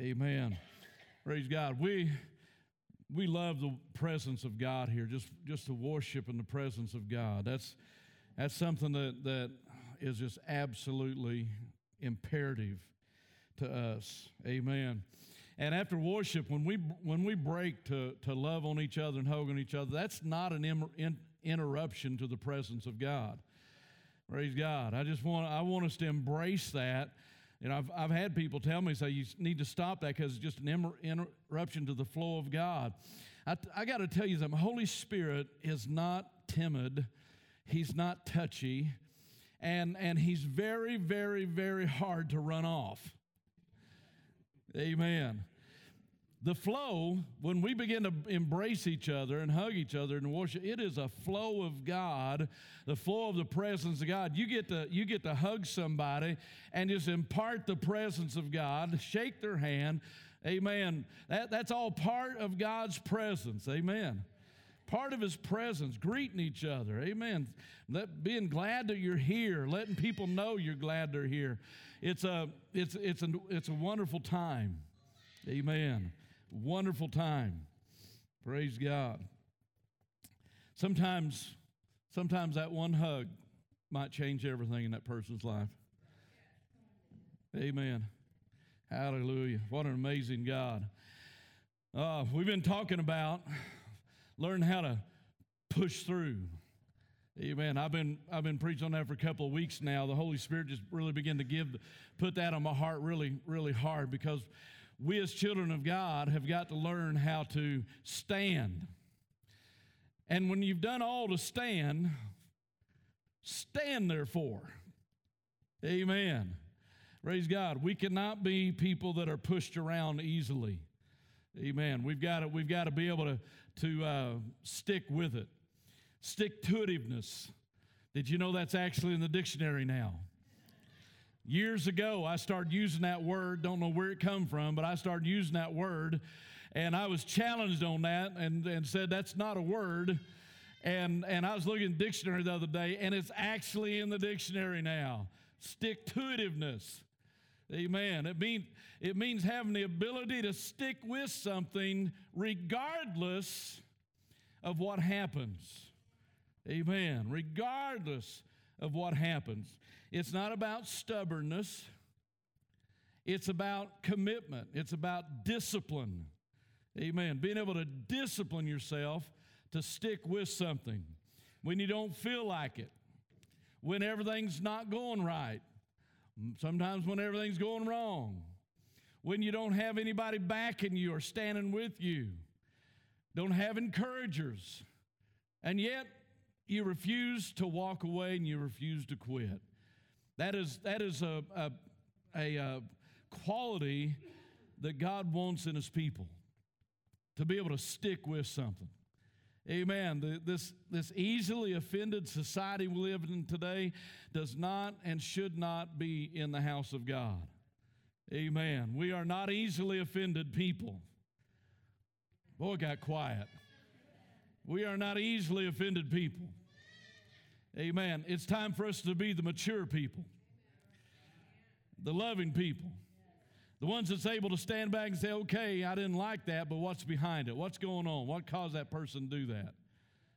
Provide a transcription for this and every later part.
Amen. Praise God. We we love the presence of God here. Just just to worship in the presence of God. That's that's something that that is just absolutely imperative to us. Amen. And after worship, when we when we break to to love on each other and hug on each other, that's not an in, interruption to the presence of God. Praise God. I just want I want us to embrace that. And I've, I've had people tell me, say, you need to stop that because it's just an interruption to the flow of God. I, I got to tell you something. Holy Spirit is not timid. He's not touchy. And, and he's very, very, very hard to run off. Amen the flow, when we begin to embrace each other and hug each other and worship, it is a flow of God, the flow of the presence of God. You get to, you get to hug somebody and just impart the presence of God, shake their hand. Amen. That, that's all part of God's presence. Amen. Part of his presence, greeting each other. Amen. Let, being glad that you're here, letting people know you're glad they're here. It's a, it's, it's a, it's a wonderful time. Amen. Wonderful time. Praise God. Sometimes, sometimes that one hug might change everything in that person's life. Amen. Hallelujah. What an amazing God. Uh, we've been talking about learn how to push through. Amen. I've been I've been preaching on that for a couple of weeks now. The Holy Spirit just really began to give put that on my heart really really hard because we as children of God have got to learn how to stand. And when you've done all to stand, stand therefore. Amen. Praise God. We cannot be people that are pushed around easily. Amen. We've got to, we've got to be able to, to uh, stick with it. Stick to itiveness. Did you know that's actually in the dictionary now? Years ago, I started using that word. Don't know where it come from, but I started using that word. And I was challenged on that and, and said, that's not a word. And, and I was looking the dictionary the other day, and it's actually in the dictionary now. Stick to itiveness. Amen. It, mean, it means having the ability to stick with something regardless of what happens. Amen. Regardless of what happens. It's not about stubbornness, it's about commitment, it's about discipline. Amen. Being able to discipline yourself to stick with something. When you don't feel like it, when everything's not going right, sometimes when everything's going wrong, when you don't have anybody backing you or standing with you, don't have encouragers, and yet you refuse to walk away and you refuse to quit. That is, that is a, a, a, a quality that God wants in His people to be able to stick with something. Amen. The, this, this easily offended society we live in today does not and should not be in the house of God. Amen. We are not easily offended people. Boy, got quiet. We are not easily offended people. Amen. It's time for us to be the mature people, the loving people, the ones that's able to stand back and say, okay, I didn't like that, but what's behind it? What's going on? What caused that person to do that?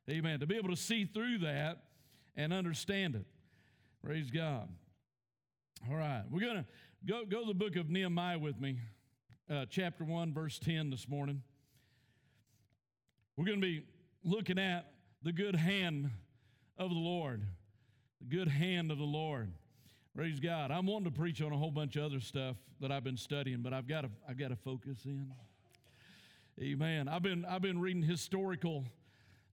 Amen. To be able to see through that and understand it. Praise God. All right. We're going to go, go to the book of Nehemiah with me, uh, chapter 1, verse 10 this morning. We're going to be looking at the good hand of the Lord, the good hand of the Lord. Praise God. I'm wanting to preach on a whole bunch of other stuff that I've been studying, but I've got to I've got to focus in. Amen. I've been I've been reading historical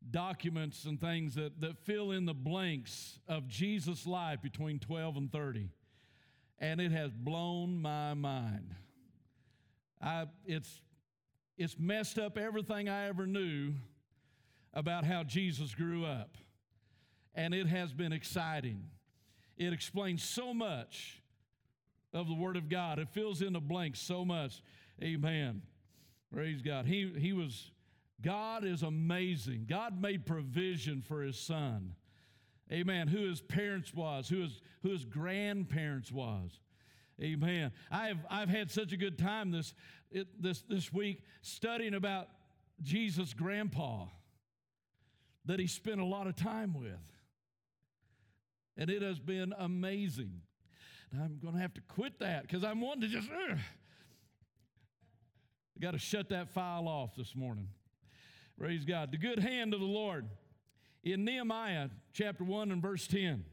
documents and things that, that fill in the blanks of Jesus' life between 12 and 30. And it has blown my mind. I it's it's messed up everything I ever knew about how Jesus grew up and it has been exciting. It explains so much of the Word of God, it fills in the blanks so much. Amen. Praise God. He, he was, God is amazing. God made provision for His Son. Amen. Who His parents was, who His, who His grandparents was. Amen. I've, I've had such a good time this, it, this, this week studying about Jesus' grandpa that he spent a lot of time with. And it has been amazing. I'm going to have to quit that because I'm wanting to just, ugh. I got to shut that file off this morning. Praise God. The good hand of the Lord. In Nehemiah chapter 1 and verse 10,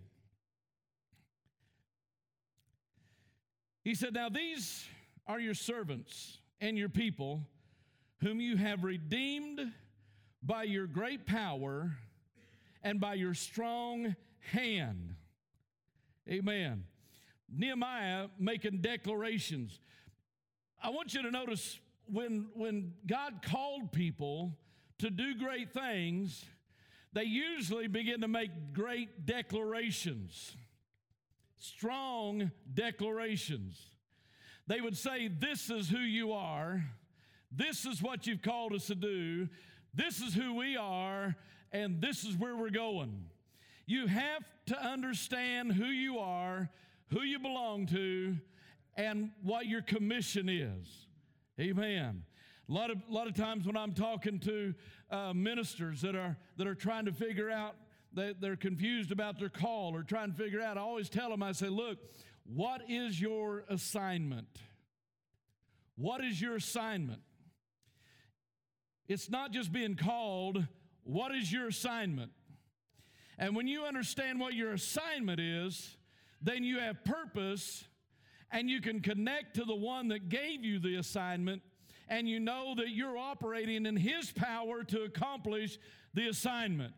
he said, Now these are your servants and your people, whom you have redeemed by your great power and by your strong hand. Amen. Nehemiah making declarations. I want you to notice when, when God called people to do great things, they usually begin to make great declarations, strong declarations. They would say, This is who you are, this is what you've called us to do, this is who we are, and this is where we're going. You have to understand who you are, who you belong to, and what your commission is. Amen. A lot of, a lot of times when I'm talking to uh, ministers that are, that are trying to figure out, that they're confused about their call or trying to figure out, I always tell them, I say, look, what is your assignment? What is your assignment? It's not just being called, what is your assignment? And when you understand what your assignment is, then you have purpose and you can connect to the one that gave you the assignment and you know that you're operating in his power to accomplish the assignment.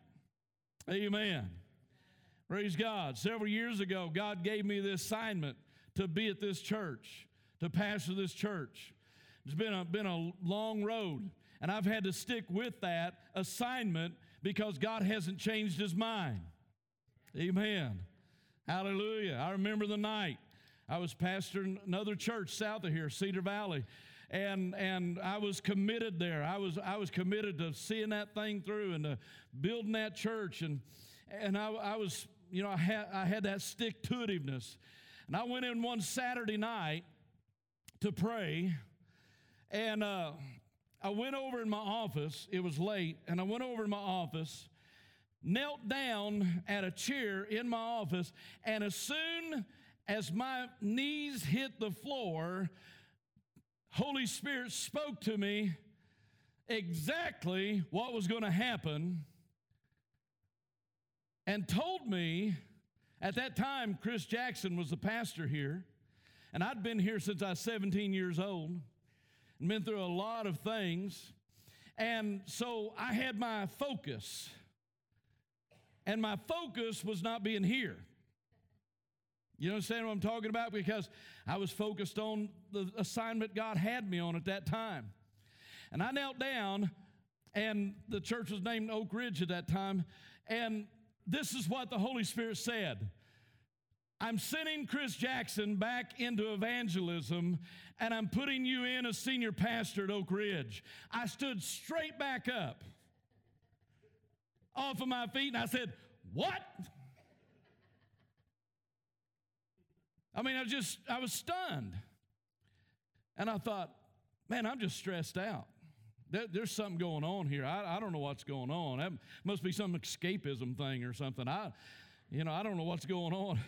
Amen. Praise God. Several years ago, God gave me the assignment to be at this church, to pastor this church. It's been a, been a long road, and I've had to stick with that assignment because God hasn't changed his mind. Amen. Hallelujah. I remember the night I was pastoring another church south of here, Cedar Valley. And, and I was committed there. I was, I was committed to seeing that thing through and to building that church. And, and I, I was, you know, I had, I had that stick to itiveness. And I went in one Saturday night to pray. And uh, I went over in my office. It was late. And I went over in my office knelt down at a chair in my office, and as soon as my knees hit the floor, Holy Spirit spoke to me exactly what was going to happen and told me at that time Chris Jackson was the pastor here and I'd been here since I was 17 years old been through a lot of things and so I had my focus and my focus was not being here. You understand what I'm talking about? Because I was focused on the assignment God had me on at that time. And I knelt down, and the church was named Oak Ridge at that time. And this is what the Holy Spirit said I'm sending Chris Jackson back into evangelism, and I'm putting you in as senior pastor at Oak Ridge. I stood straight back up off of my feet, and I said, What? I mean, I just, I was stunned. And I thought, man, I'm just stressed out. There, there's something going on here. I, I don't know what's going on. That must be some escapism thing or something. I, you know, I don't know what's going on.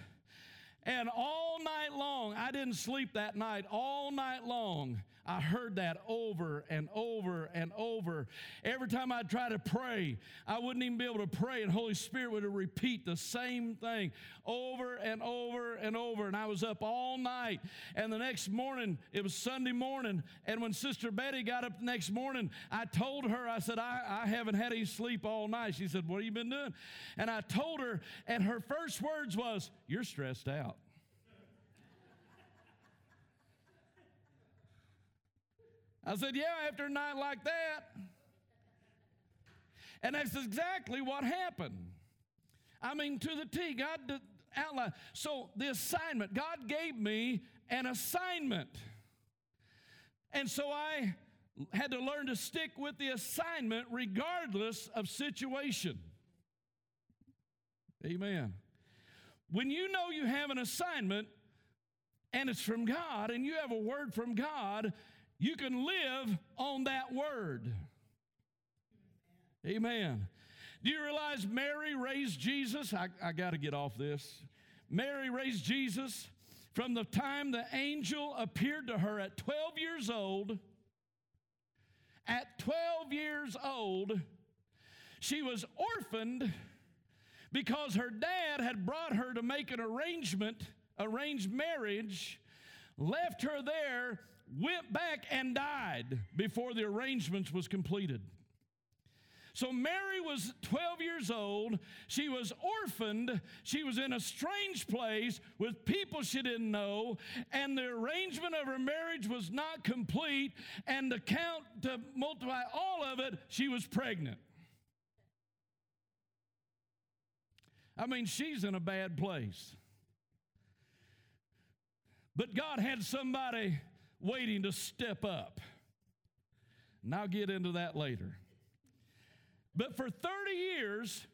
And all night long, I didn't sleep that night. All night long, I heard that over and over and over. Every time I'd try to pray, I wouldn't even be able to pray, and Holy Spirit would repeat the same thing over and over and over. And I was up all night. And the next morning, it was Sunday morning. And when Sister Betty got up the next morning, I told her, I said, I, I haven't had any sleep all night. She said, What have you been doing? And I told her, and her first words was, You're stressed out. I said, Yeah, after a night like that. And that's exactly what happened. I mean, to the T, God outlined. So the assignment, God gave me an assignment. And so I had to learn to stick with the assignment regardless of situation. Amen. When you know you have an assignment, and it's from God, and you have a word from God, you can live on that word. Amen. Do you realize Mary raised Jesus? I, I got to get off this. Mary raised Jesus from the time the angel appeared to her at 12 years old. At 12 years old, she was orphaned because her dad had brought her to make an arrangement, arranged marriage, left her there, went back and died before the arrangements was completed. So Mary was 12 years old. She was orphaned. She was in a strange place with people she didn't know, and the arrangement of her marriage was not complete. And to count, to multiply all of it, she was pregnant. I mean, she's in a bad place. But God had somebody waiting to step up. And I'll get into that later. But for 30 years,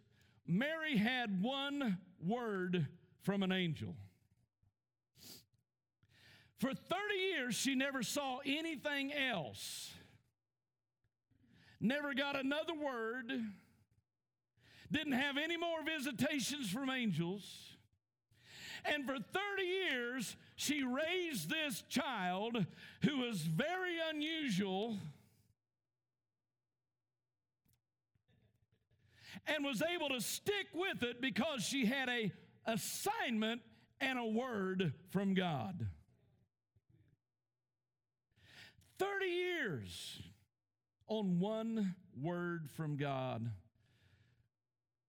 Mary had one word from an angel. For 30 years, she never saw anything else, never got another word, didn't have any more visitations from angels. And for 30 years, she raised this child who was very unusual and was able to stick with it because she had a assignment and a word from God. 30 years on one word from God,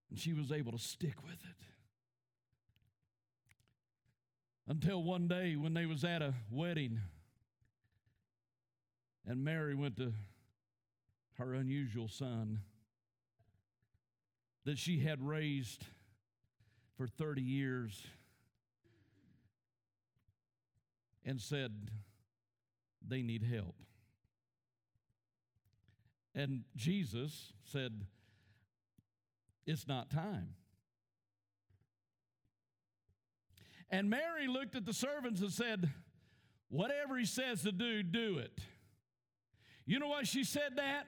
and she was able to stick with it. Until one day when they was at a wedding and Mary went to her unusual son that she had raised for 30 years and said, They need help. And Jesus said, It's not time. And Mary looked at the servants and said, Whatever he says to do, do it. You know why she said that?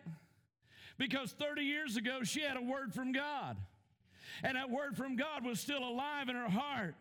Because 30 years ago, she had a word from God. And that word from God was still alive in her heart.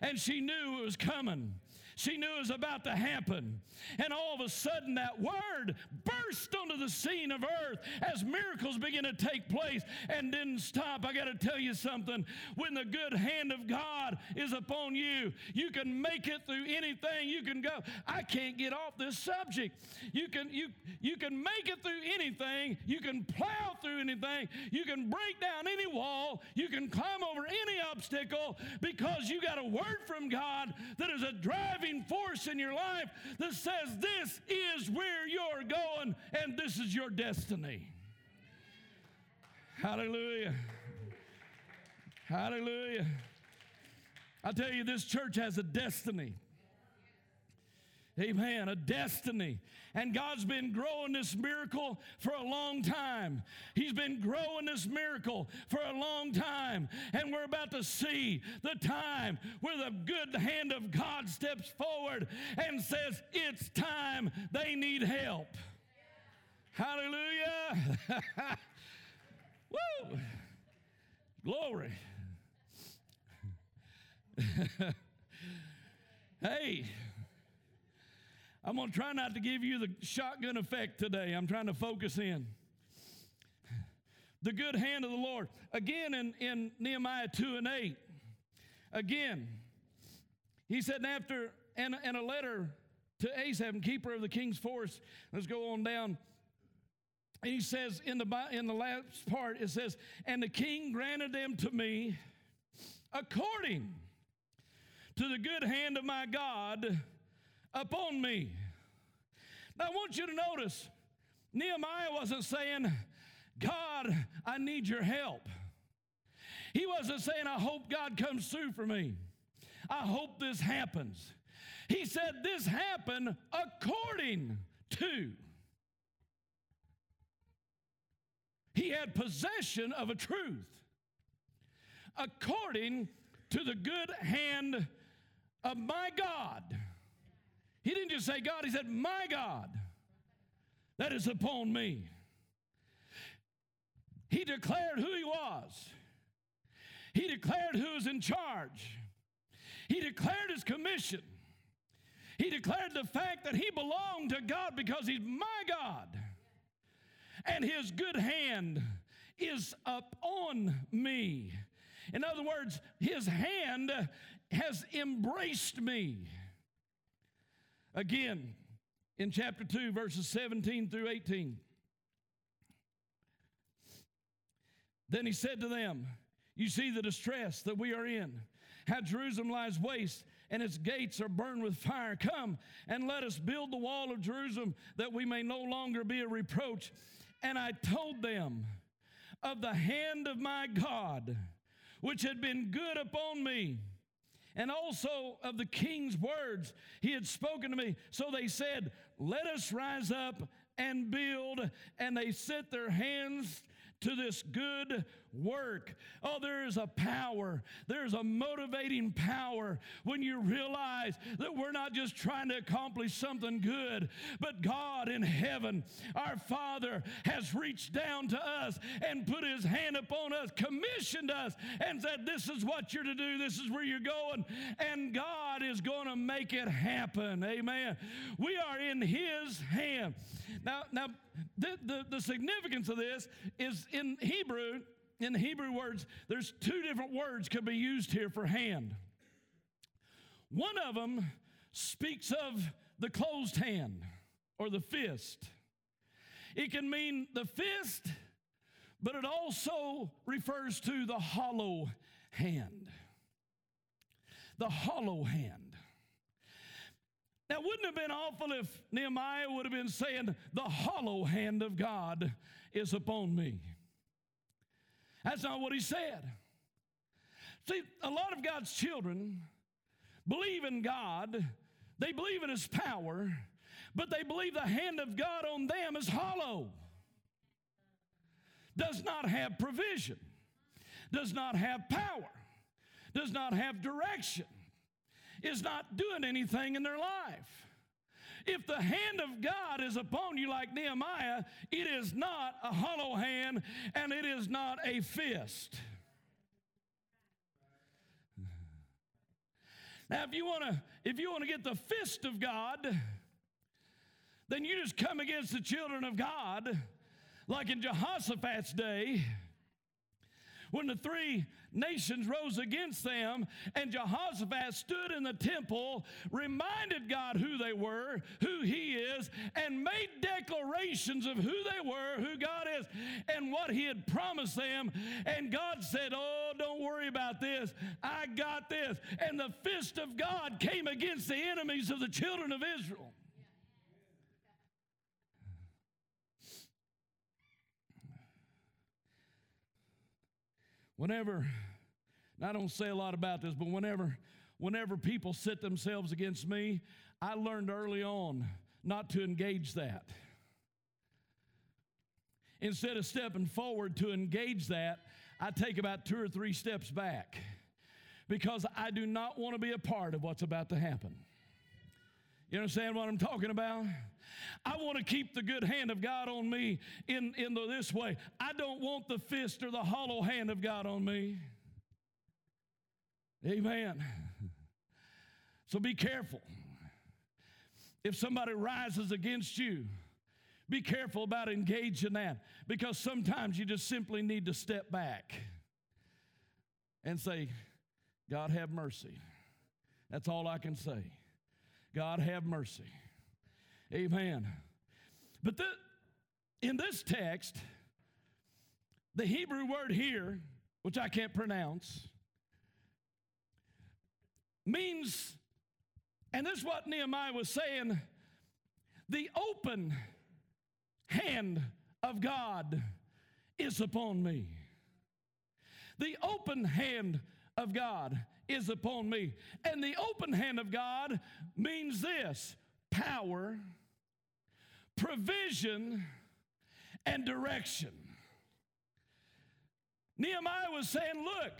And she knew it was coming. She knew it was about to happen. And all of a sudden, that word burst onto the scene of earth as miracles began to take place and didn't stop. I got to tell you something. When the good hand of God is upon you, you can make it through anything. You can go. I can't get off this subject. You can you you can make it through anything. You can plow through anything. You can break down any wall. You can climb over any obstacle because you got a word from God that is a driving driving force in your life that says this is where you're going and this is your destiny. Hallelujah. Hallelujah. I tell you, this church has a destiny. Amen. A destiny. And God's been growing this miracle for a long time. He's been growing this miracle for a long time. And we're about to see the time where the good hand of God steps forward and says, It's time. They need help. Hallelujah. Woo. Glory. hey. I'm going to try not to give you the shotgun effect today. I'm trying to focus in. The good hand of the Lord. Again, in, in Nehemiah 2 and 8, again, he said, after, and, and a letter to Asaph, keeper of the king's force, let's go on down. And he says in the, in the last part, it says, And the king granted them to me according to the good hand of my God upon me. Now, I want you to notice Nehemiah wasn't saying, God, I need your help. He wasn't saying, I hope God comes through for me. I hope this happens. He said, This happened according to. He had possession of a truth according to the good hand of my God He didn't just say God, he said, My God, that is upon me. He declared who he was. He declared who was in charge. He declared his commission. He declared the fact that he belonged to God because he's my God. And his good hand is upon me. In other words, his hand has embraced me. Again, in chapter 2, verses 17 through 18. Then he said to them, You see the distress that we are in, how Jerusalem lies waste and its gates are burned with fire. Come and let us build the wall of Jerusalem that we may no longer be a reproach. And I told them of the hand of my God, which had been good upon me, and also of the king's words he had spoken to me. So they said, Let us rise up and build. And they set their hands to this good work. Oh, there is a power. There's a motivating power when you realize that we're not just trying to accomplish something good, but God in heaven, our Father, has reached down to us and put his hand upon us, commissioned us, and said, This is what you're to do, this is where you're going, and God is going to make it happen. Amen. We are in his hand. Now, now the, the, the significance of this is in Hebrew, in the Hebrew words, there's two different words could be used here for hand. One of them speaks of the closed hand or the fist. It can mean the fist, but it also refers to the hollow hand. The hollow hand. Now, wouldn't have been awful if Nehemiah would have been saying, The hollow hand of God is upon me? That's not what he said. See, a lot of God's children believe in God, they believe in his power, but they believe the hand of God on them is hollow, does not have provision, does not have power, does not have direction, is not doing anything in their life. If the hand of God is upon you, like Nehemiah, it is not a hollow hand and it is not a fist. Now, if you want to, if you want to get the fist of God, then you just come against the children of God, like in Jehoshaphat's day when the three nations rose against them, and Jehoshaphat stood in the temple, reminded God who they were, who He is, and made declarations of who they were, who God is, and what He had promised them. And God said, Oh, don't worry about this. I got this. And the fist of God came against the enemies of the children of Israel. Whenever, I don't say a lot about this, but whenever, whenever people set themselves against me, I learned early on not to engage that. Instead of stepping forward to engage that, I take about two or three steps back because I do not want to be a part of what's about to happen. You understand what I'm talking about? I want to keep the good hand of God on me in, in the, this way. I don't want the fist or the hollow hand of God on me. Amen. So be careful. If somebody rises against you, be careful about engaging that because sometimes you just simply need to step back and say, God have mercy. That's all I can say. God have mercy. Amen. But the, in this text, the Hebrew word here, which I can't pronounce, means, and this is what Nehemiah was saying the open hand of God is upon me. The open hand of God is upon me. And the open hand of God means this power, provision, and direction. Nehemiah was saying, Look,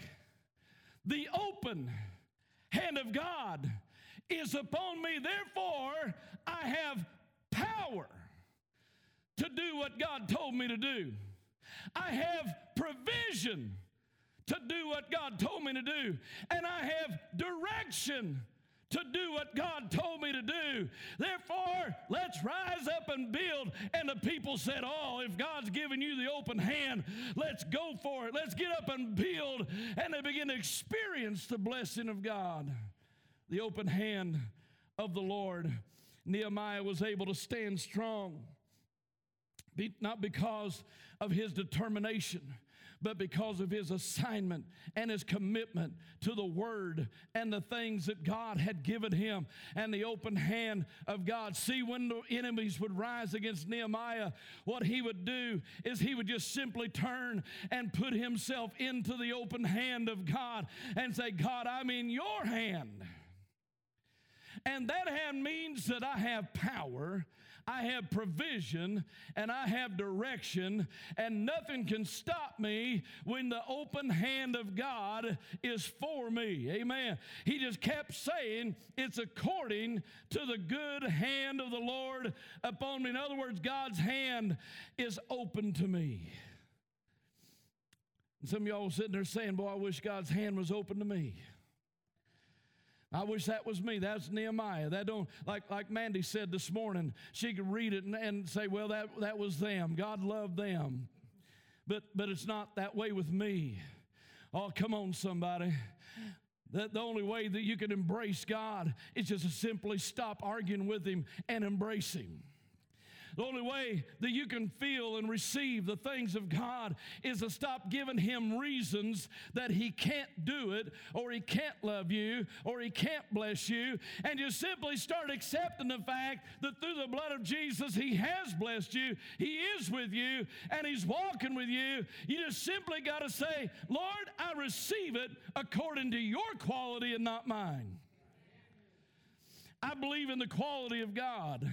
the open hand of God is upon me. Therefore, I have power to do what God told me to do. I have provision to do what God told me to do. And I have direction to do what God told me to do. Therefore, let's rise up and build. And the people said, Oh, if God's given you the open hand, let's go for it. Let's get up and build. And they begin to experience the blessing of God, the open hand of the Lord. Nehemiah was able to stand strong, not because of his determination but because of his assignment and his commitment to the word and the things that God had given him and the open hand of God. See, when the enemies would rise against Nehemiah, what he would do is he would just simply turn and put himself into the open hand of God and say, God, I'm in your hand. And that hand means that I have power I have provision and I have direction, and nothing can stop me when the open hand of God is for me. Amen. He just kept saying, It's according to the good hand of the Lord upon me. In other words, God's hand is open to me. Some of y'all sitting there saying, Boy, I wish God's hand was open to me. I wish that was me. That's Nehemiah. That don't like like Mandy said this morning. She could read it and, and say, "Well, that that was them. God loved them." But but it's not that way with me. Oh, come on, somebody. That the only way that you can embrace God is just to simply stop arguing with Him and embrace Him. The only way that you can feel and receive the things of God is to stop giving Him reasons that He can't do it, or He can't love you, or He can't bless you, and just simply start accepting the fact that through the blood of Jesus, He has blessed you, He is with you, and He's walking with you. You just simply got to say, Lord, I receive it according to your quality and not mine. I believe in the quality of God.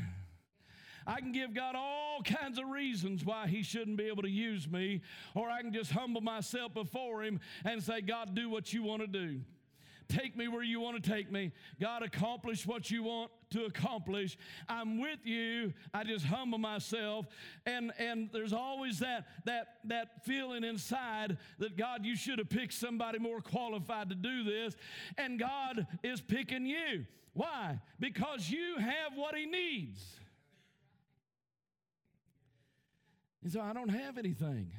I can give God all kinds of reasons why He shouldn't be able to use me, or I can just humble myself before Him and say, God, do what you want to do. Take me where you want to take me. God, accomplish what you want to accomplish. I'm with you. I just humble myself. And, and there's always that, that, that feeling inside that God, you should have picked somebody more qualified to do this. And God is picking you. Why? Because you have what He needs. And so I don't have anything.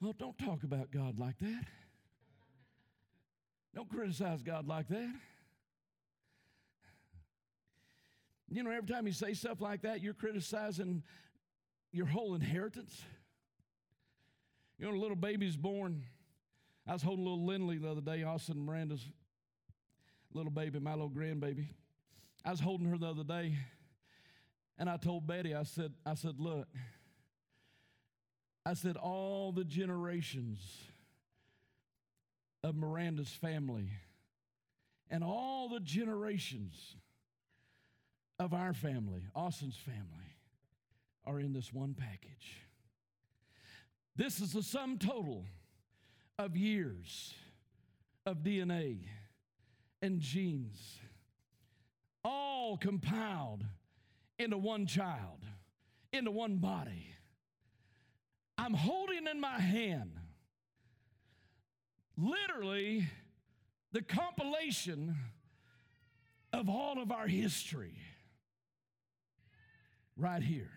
Well, don't talk about God like that. Don't criticize God like that. You know, every time you say stuff like that, you're criticizing your whole inheritance. You know, a little baby's born. I was holding little Lindley the other day, Austin and Miranda's little baby, my little grandbaby. I was holding her the other day, and I told Betty, I said, I said, look, I said, all the generations of Miranda's family and all the generations of our family, Austin's family, are in this one package. This is the sum total of years of DNA and genes, all compiled into one child, into one body. I'm holding in my hand literally the compilation of all of our history right here.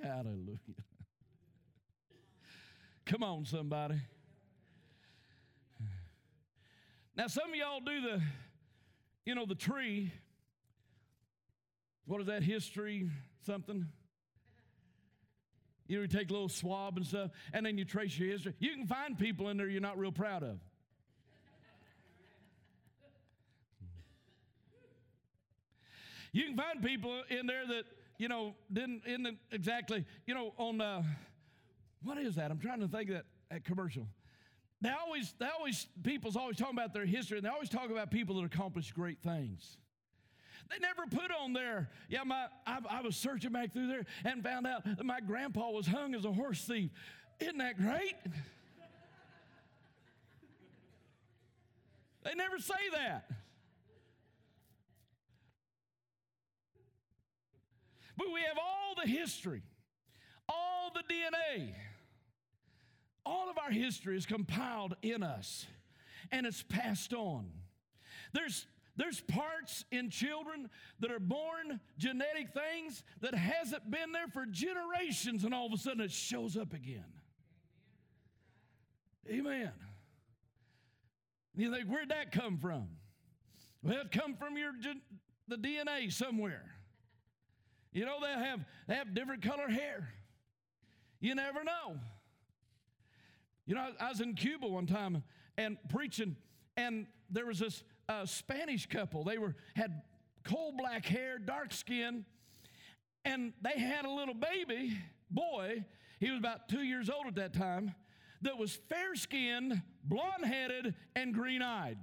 Hallelujah. Come on, somebody. Now, some of y'all do the, you know, the tree. What is that history? Something? You know, you take a little swab and stuff, and then you trace your history. You can find people in there you're not real proud of. You can find people in there that, you know, didn't, isn't exactly, you know, on, uh, what is that? I'm trying to think of that, that commercial. They always, they always, people's always talking about their history, and they always talk about people that accomplished great things. They never put on there, yeah, my, I, I was searching back through there and found out that my grandpa was hung as a horse thief. Isn't that great? They never say that. But we have all the history, all the DNA, all of our history is compiled in us and it's passed on. There's there's parts in children that are born genetic things that hasn't been there for generations and all of a sudden it shows up again. Amen. You think, where'd that come from? Well, it come from your the DNA somewhere. You know, they have they have different color hair. You never know. You know, I was in Cuba one time and preaching, and there was this uh, Spanish couple. They were had coal black hair, dark skin, and they had a little baby boy. He was about two years old at that time. That was fair skinned, blonde headed, and green eyed.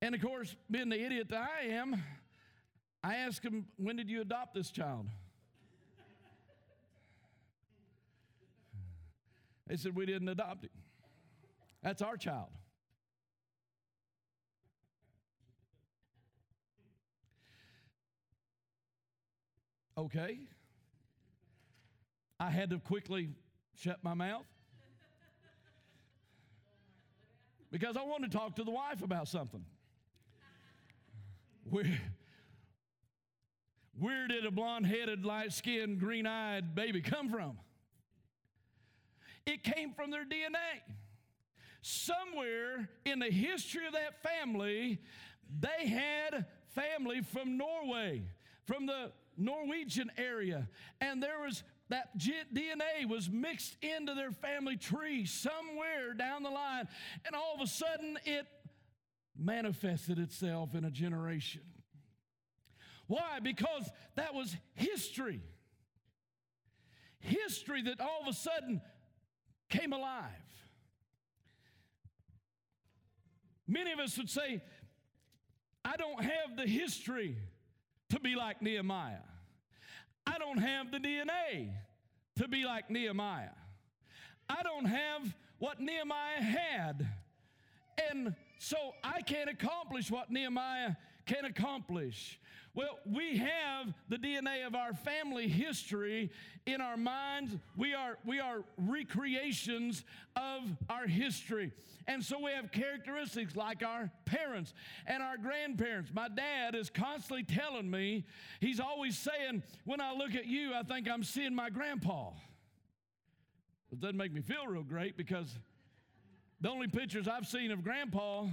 And of course, being the idiot that I am, I asked him, When did you adopt this child? They said, We didn't adopt him. That's our child. Okay. I had to quickly shut my mouth because I wanted to talk to the wife about something. Where, where did a blonde headed, light skinned, green eyed baby come from? It came from their DNA. Somewhere in the history of that family, they had family from Norway, from the Norwegian area, and there was that DNA was mixed into their family tree somewhere down the line, and all of a sudden it manifested itself in a generation. Why? Because that was history. History that all of a sudden came alive. Many of us would say, I don't have the history to be like Nehemiah. I don't have the DNA to be like Nehemiah. I don't have what Nehemiah had. And so I can't accomplish what Nehemiah can accomplish. Well, we have the DNA of our family history in our minds. We are, we are recreations of our history. And so we have characteristics like our parents and our grandparents. My dad is constantly telling me, he's always saying, When I look at you, I think I'm seeing my grandpa. It doesn't make me feel real great because the only pictures I've seen of grandpa,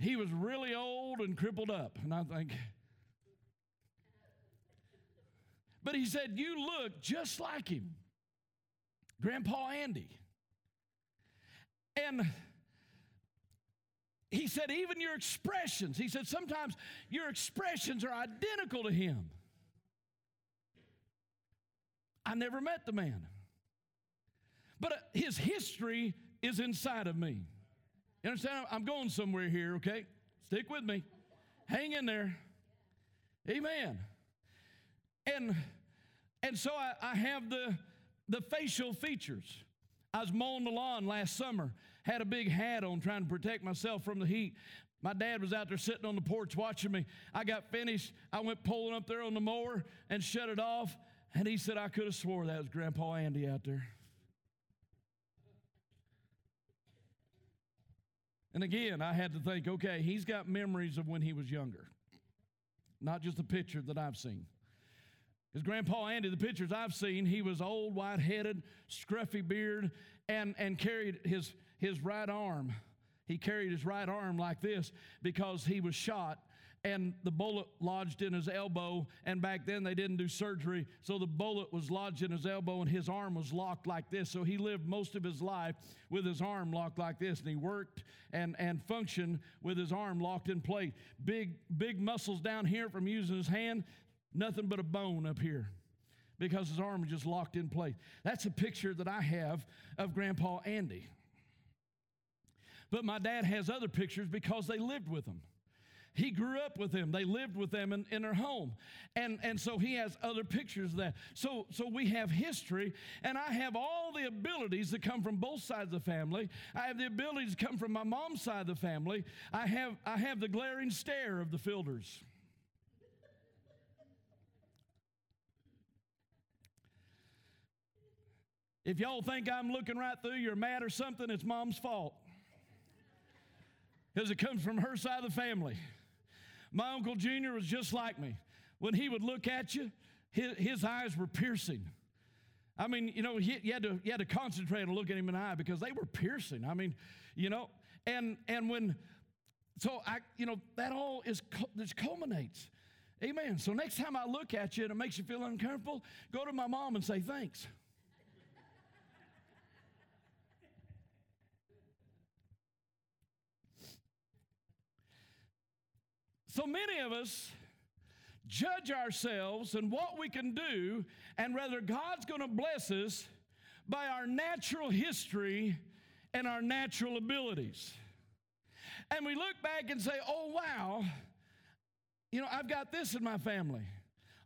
he was really old and crippled up. And I think, but he said, You look just like him, Grandpa Andy. And he said, Even your expressions, he said, sometimes your expressions are identical to him. I never met the man, but uh, his history is inside of me. You understand? I'm going somewhere here, okay? Stick with me. Hang in there. Amen. And and so I, I have the the facial features. I was mowing the lawn last summer, had a big hat on trying to protect myself from the heat. My dad was out there sitting on the porch watching me. I got finished. I went pulling up there on the mower and shut it off. And he said, I could have swore that was Grandpa Andy out there. And again, I had to think, okay, he's got memories of when he was younger, not just a picture that I've seen. Because Grandpa Andy, the pictures I've seen, he was old, white headed, scruffy beard, and, and carried his, his right arm. He carried his right arm like this because he was shot and the bullet lodged in his elbow. And back then they didn't do surgery, so the bullet was lodged in his elbow and his arm was locked like this. So he lived most of his life with his arm locked like this, and he worked and, and functioned with his arm locked in place. Big, big muscles down here from using his hand, nothing but a bone up here because his arm was just locked in place. That's a picture that I have of Grandpa Andy. But my dad has other pictures because they lived with him. he grew up with them. They lived with them in, in their home. And, and so he has other pictures of that. So, so we have history, and I have all the abilities that come from both sides of the family. I have the abilities that come from my mom's side of the family. I have, I have the glaring stare of the Fielders. If y'all think I'm looking right through, you're mad or something, it's mom's fault. Because it comes from her side of the family. My Uncle Junior was just like me. When he would look at you, his, his eyes were piercing. I mean, you know, he, you, had to, you had to concentrate and look at him in the eye because they were piercing. I mean, you know, and and when, so I, you know, that all is this culminates. Amen. So next time I look at you and it makes you feel uncomfortable, go to my mom and say thanks. So many of us judge ourselves and what we can do, and whether God's going to bless us by our natural history and our natural abilities. And we look back and say, oh, wow, you know, I've got this in my family.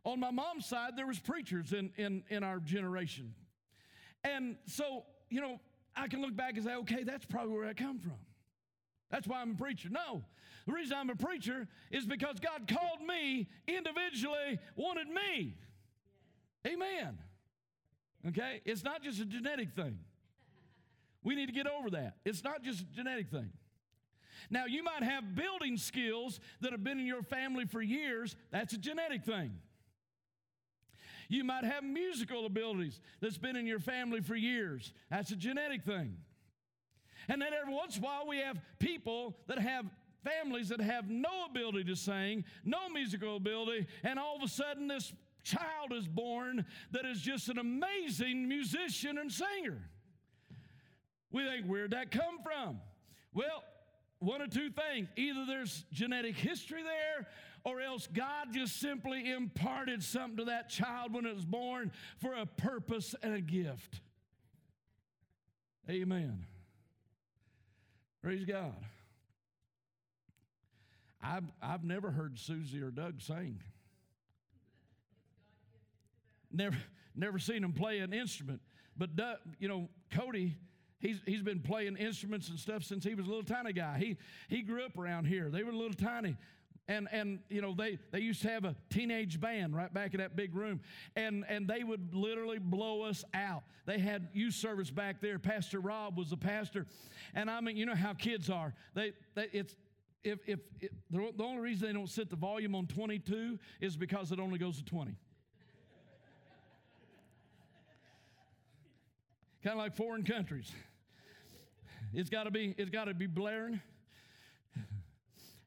On my mom's side, there was preachers in, in, in our generation. And so, you know, I can look back and say, okay, that's probably where I come from. That's why I'm a preacher. No, the reason I'm a preacher is because God called me individually, wanted me. Amen. Okay? It's not just a genetic thing. We need to get over that. It's not just a genetic thing. Now, you might have building skills that have been in your family for years. That's a genetic thing. You might have musical abilities that's been in your family for years. That's a genetic thing. And then every once in a while, we have people that have families that have no ability to sing, no musical ability, and all of a sudden this child is born that is just an amazing musician and singer. We think, where'd that come from? Well, one of two things either there's genetic history there, or else God just simply imparted something to that child when it was born for a purpose and a gift. Amen. Praise God. I've, I've never heard Susie or Doug sing. Never, never seen them play an instrument. But, Doug, you know, Cody, he's, he's been playing instruments and stuff since he was a little tiny guy. He, he grew up around here. They were a little tiny. And, and you know they, they used to have a teenage band right back in that big room and, and they would literally blow us out they had youth service back there pastor rob was the pastor and i mean you know how kids are they, they it's if, if, if the, the only reason they don't set the volume on 22 is because it only goes to 20. kind of like foreign countries. It's got to be it's got to be blaring.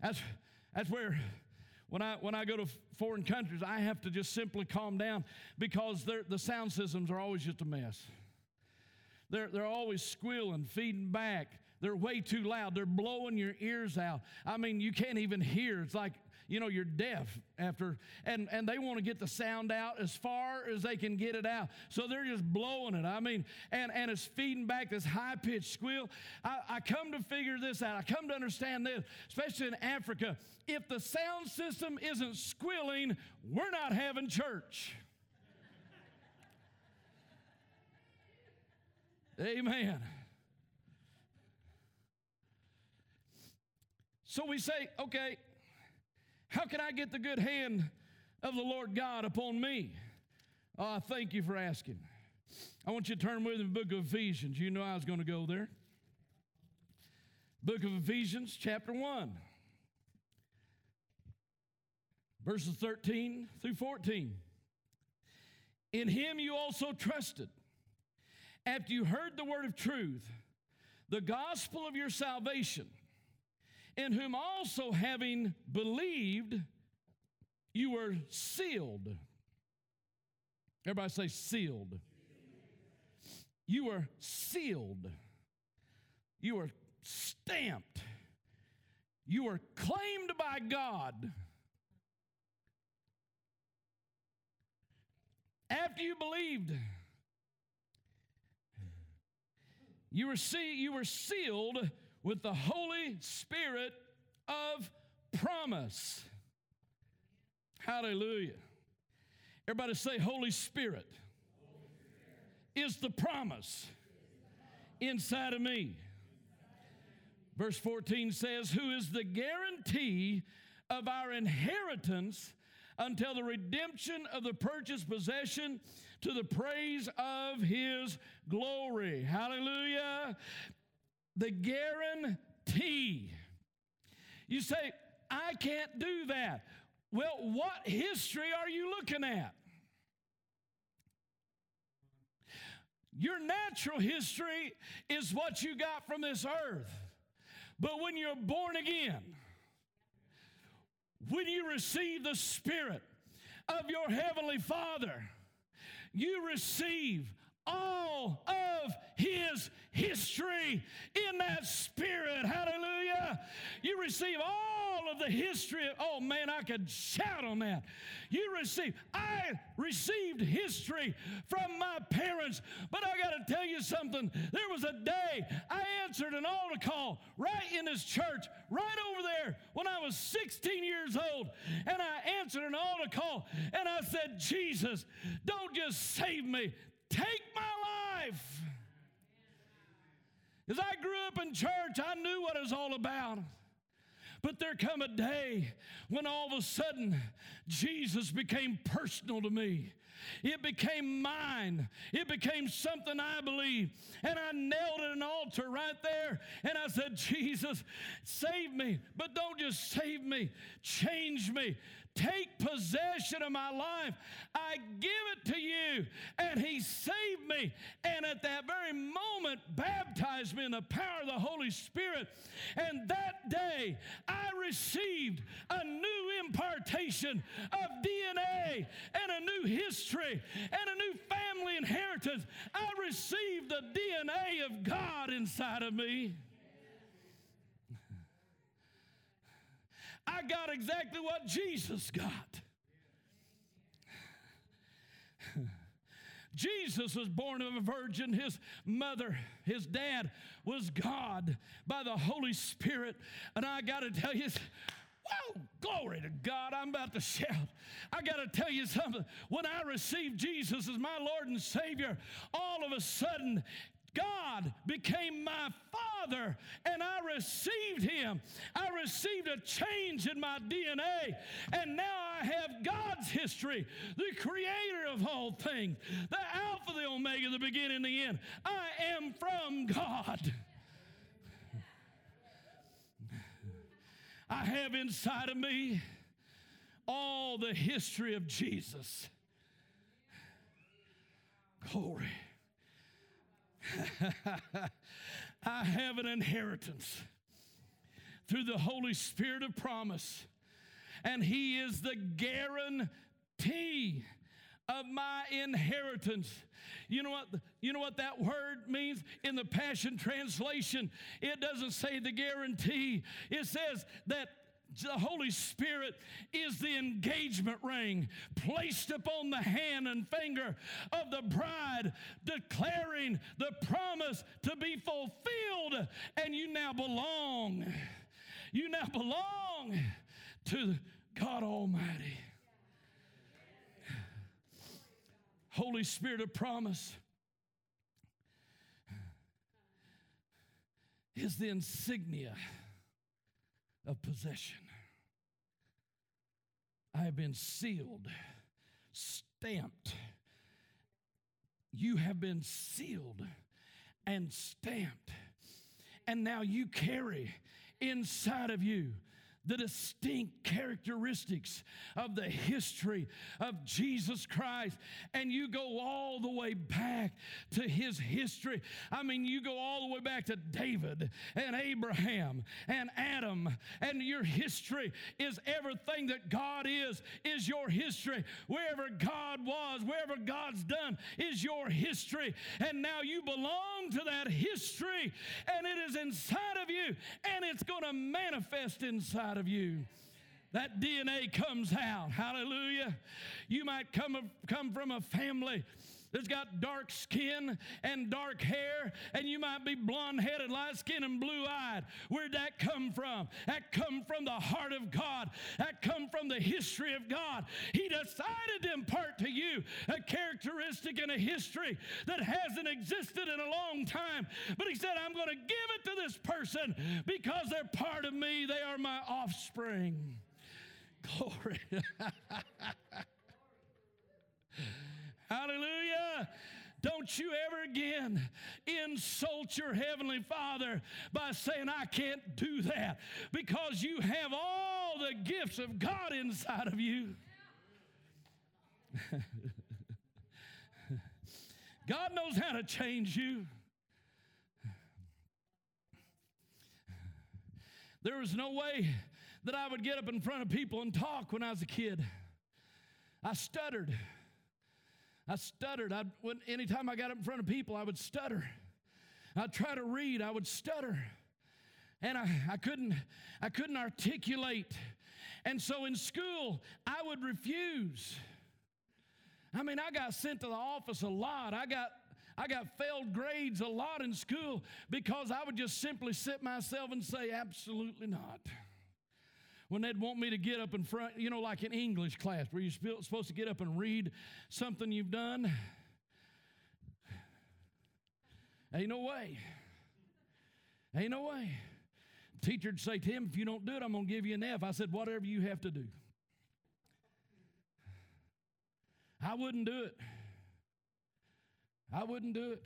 That's that's where when I when I go to foreign countries, I have to just simply calm down because the sound systems are always just a mess. They're, they're always squealing, feeding back. They're way too loud. They're blowing your ears out. I mean, you can't even hear. It's like, you know, you're deaf after, and, and they want to get the sound out as far as they can get it out. So they're just blowing it. I mean, and, and it's feeding back this high pitched squeal. I, I come to figure this out. I come to understand this, especially in Africa. If the sound system isn't squealing, we're not having church. Amen. So we say, okay, how can I get the good hand of the Lord God upon me? Oh, thank you for asking. I want you to turn with me the book of Ephesians. You know I was going to go there. Book of Ephesians, chapter 1, verses 13 through 14. In him you also trusted, after you heard the word of truth, the gospel of your salvation in whom also having believed, you were sealed. Everybody say sealed. You were sealed. You were stamped. You were claimed by God. After you believed, you were, see, you were sealed with the Holy Spirit of promise. Hallelujah. Everybody say, Holy Spirit, is the promise inside of me. Verse 14 says, Who is the guarantee of our inheritance until the redemption of the purchased possession to the praise of his glory. Hallelujah. The guarantee. You say, I can't do that. Well, what history are you looking at? Your natural history is what you got from this earth. But when you're born again, when you receive the Spirit of your Heavenly Father, you receive all of his history in that spirit. Hallelujah. You receive all of the history. Oh man, I could shout on that. You receive, I received history from my parents, but I got to tell you something. There was a day I answered an altar call right in this church, right over there, when I was 16 years old, and I answered an altar call, and I said, Jesus, don't just save me, take my life. As I grew up in church, I knew what it was all about. But there come a day when all of a sudden Jesus became personal to me. It became mine. It became something I believed. And I knelt at an altar right there and I said, Jesus, save me. But don't just save me, change me. Take possession of my life. I give it to you. And he saved me. And at that very moment, baptized me in the power of the Holy Spirit. And that day, I received a new impartation of DNA and a new history and a new family inheritance. I received the DNA of God inside of me. I got exactly what Jesus got. Jesus was born of a virgin. His mother, his dad was God by the Holy Spirit. And I got to tell you, wow, glory to God. I'm about to shout. I got to tell you something. When I received Jesus as my Lord and Savior, all of a sudden, God became my father and I received him. I received a change in my DNA and now I have God's history, the creator of all things, the Alpha, the Omega, the beginning, the end. I am from God. I have inside of me all the history of Jesus. Glory. I have an inheritance through the Holy Spirit of promise, and He is the guarantee of my inheritance. You know what? You know what that word means in the Passion Translation? It doesn't say the guarantee. It says that the Holy Spirit is the engagement ring placed upon the hand and finger of the bride, declaring the promise to be fulfilled. And you now belong. You now belong to God Almighty. Holy Spirit of promise is the insignia of possession. I have been sealed, stamped. You have been sealed and stamped. And now you carry inside of you the distinct characteristics of the history of Jesus Christ. And you go all the way back to his history. I mean, you go all the way back to David and Abraham and Adam, and your history is everything that God is, is your history. Wherever God was, wherever God's done, is your history. And now you belong to that history, and it is inside of you, and it's going to manifest inside of you. That DNA comes out. Hallelujah. You might come, come from a family that's got dark skin and dark hair, and you might be blonde headed, light skinned, and blue eyed. Where'd that come from? That come from the heart of God. That come from the history of God. He decided to impart to you a characteristic and a history that hasn't existed in a long time. But he said, I'm going to give it to this person because they're part of me. They are my offspring. Glory. Hallelujah. Don't you ever again insult your Heavenly Father by saying, I can't do that, because you have all the gifts of God inside of you. God knows how to change you. There was no way that I would get up in front of people and talk when I was a kid. I stuttered. I stuttered. I, when, anytime I got up in front of people, I would stutter. I'd try to read, I would stutter. And I, I, couldn't, I couldn't articulate. And so in school, I would refuse. I mean, I got sent to the office a lot. I got, I got failed grades a lot in school because I would just simply sit myself and say, absolutely not when they'd want me to get up in front, you know, like in English class where you're supposed to get up and read something you've done. Ain't no way. Ain't no way. teacher'd say, Tim, if you don't do it, I'm to give you an F. I said, whatever you have to do. I wouldn't do it. I wouldn't do it.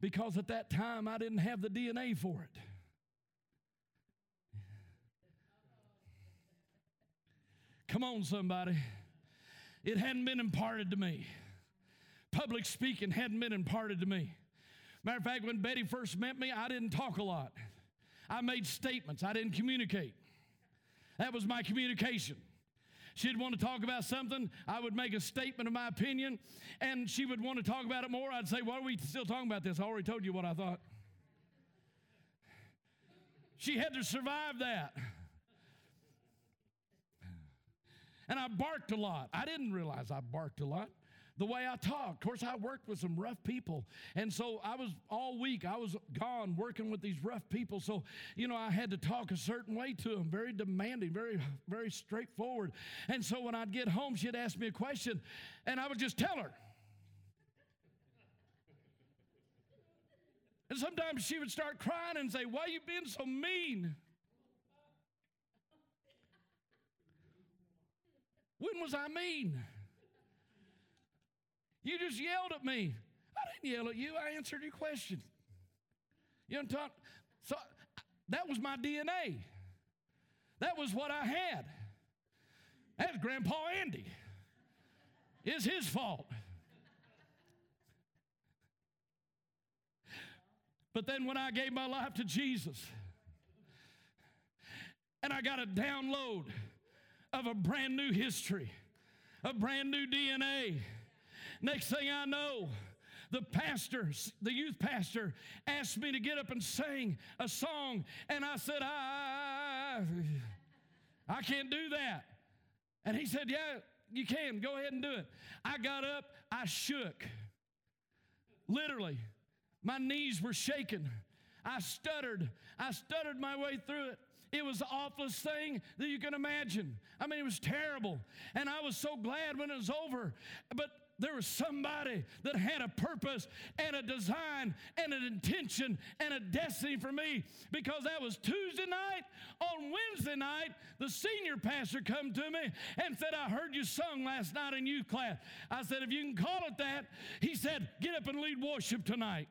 Because at that time, I didn't have the DNA for it. Come on, somebody. It hadn't been imparted to me. Public speaking hadn't been imparted to me. Matter of fact, when Betty first met me, I didn't talk a lot. I made statements, I didn't communicate. That was my communication. She'd want to talk about something, I would make a statement of my opinion, and she would want to talk about it more. I'd say, Why are we still talking about this? I already told you what I thought. She had to survive that. And I barked a lot. I didn't realize I barked a lot the way I talked. Of course, I worked with some rough people. And so I was all week, I was gone working with these rough people. So, you know, I had to talk a certain way to them, very demanding, very, very straightforward. And so when I'd get home, she'd ask me a question, and I would just tell her. And sometimes she would start crying and say, Why you being so mean? When was I mean? You just yelled at me. I didn't yell at you. I answered your question. You know I'm? So that was my DNA. That was what I had. That's Grandpa Andy. It's his fault. But then when I gave my life to Jesus and I got a download of a brand new history, a brand new DNA. Next thing I know, the pastor, the youth pastor, asked me to get up and sing a song, and I said, I, I, can't do that. And he said, Yeah, you can. Go ahead and do it. I got up, I shook. Literally, my knees were shaking. I stuttered. I stuttered my way through it. It was the awfulest thing that you can imagine. I mean, it was terrible. And I was so glad when it was over. But there was somebody that had a purpose and a design and an intention and a destiny for me because that was Tuesday night. On Wednesday night, the senior pastor come to me and said, I heard you sung last night in youth class. I said, if you can call it that, he said, get up and lead worship tonight.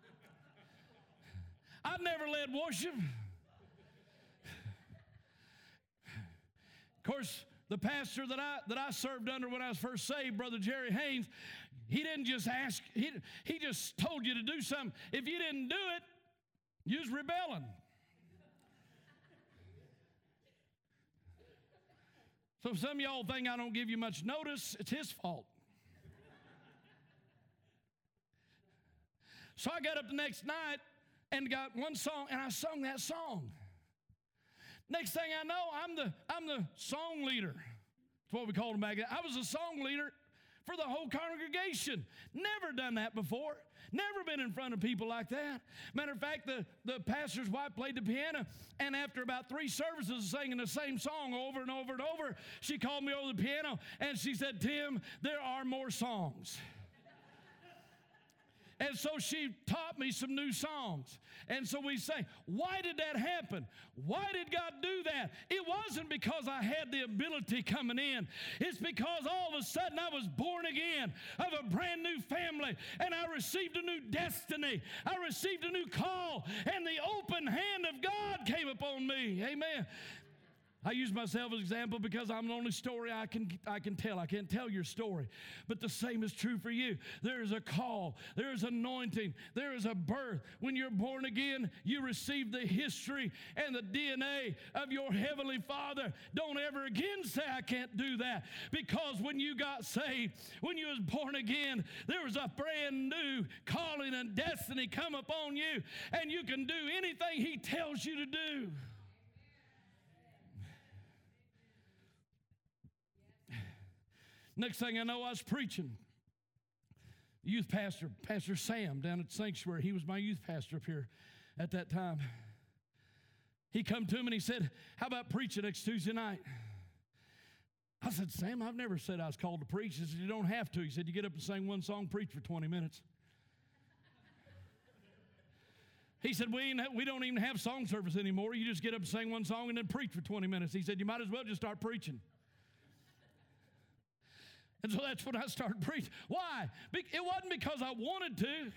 I've never led worship. Course, the pastor that I that I served under when I was first saved, Brother Jerry Haynes, he didn't just ask, he, he just told you to do something. If you didn't do it, you was rebelling. So some of y'all think I don't give you much notice, it's his fault. So I got up the next night and got one song, and I sung that song. Next thing I know, I'm the, I'm the song leader. That's what we called him back then. I was a song leader for the whole congregation. Never done that before. Never been in front of people like that. Matter of fact, the, the pastor's wife played the piano, and after about three services singing the same song over and over and over, she called me over the piano and she said, Tim, there are more songs. And so she taught me some new songs. And so we say, why did that happen? Why did God do that? It wasn't because I had the ability coming in. It's because all of a sudden I was born again of a brand new family and I received a new destiny. I received a new call and the open hand of God came upon me. Amen. I use myself as example because I'm the only story I can, I can tell. I can't tell your story. But the same is true for you. There is a call, there is anointing, there is a birth. When you're born again, you receive the history and the DNA of your Heavenly Father. Don't ever again say, I can't do that. Because when you got saved, when you was born again, there was a brand new calling and destiny come upon you, and you can do anything He tells you to do. Next thing I know, I was preaching. Youth pastor, Pastor Sam, down at Sanctuary, he was my youth pastor up here at that time. He come to me and he said, How about preaching next Tuesday night? I said, Sam, I've never said I was called to preach. He said, You don't have to. He said, You get up and sing one song, preach for 20 minutes. He said, we, we don't even have song service anymore. You just get up and sing one song and then preach for 20 minutes. He said, You might as well just start preaching. And so that's when I started preaching. Why? It wasn't because I wanted to.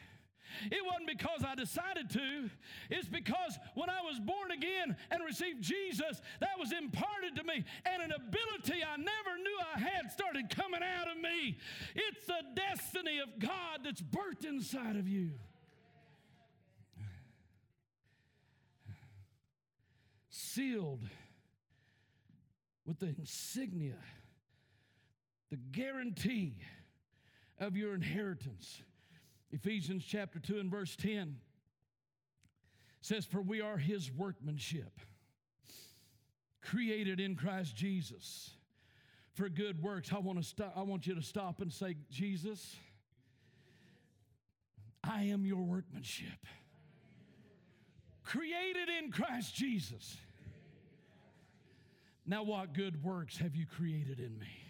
It wasn't because I decided to. It's because when I was born again and received Jesus, that was imparted to me. And an ability I never knew I had started coming out of me. It's the destiny of God that's birthed inside of you. Sealed with the insignia the guarantee of your inheritance. Ephesians chapter 2 and verse 10 says, For we are his workmanship, created in Christ Jesus for good works. I want to stop, I want you to stop and say, Jesus, I am your workmanship. Created in Christ Jesus. Now, what good works have you created in me?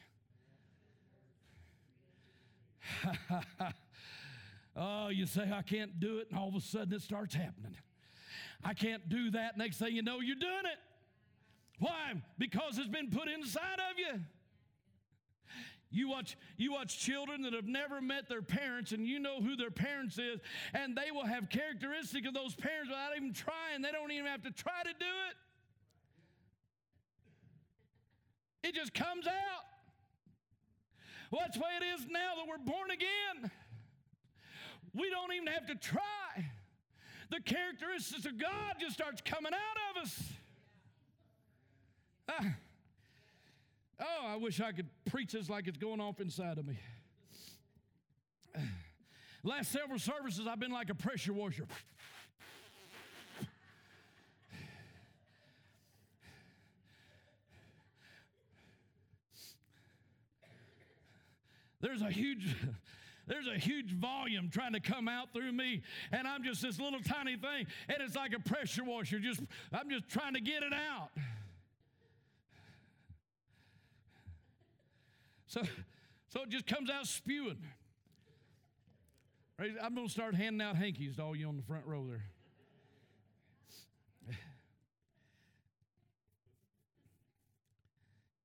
oh, you say, I can't do it, and all of a sudden it starts happening. I can't do that. Next thing you know, you're doing it. Why? Because it's been put inside of you. You watch, you watch children that have never met their parents, and you know who their parents is, and they will have characteristics of those parents without even trying. They don't even have to try to do it. It just comes out. Well, that's the way it is now that we're born again. We don't even have to try. The characteristics of God just starts coming out of us. Ah. Oh, I wish I could preach this like it's going off inside of me. Last several services, I've been like a pressure washer. There's a huge there's a huge volume trying to come out through me and i'm just this little tiny thing and it's like a pressure washer. Just i'm just trying to get it out. So so it just comes out spewing. I'm going to start handing out hankies to all you on the front row there.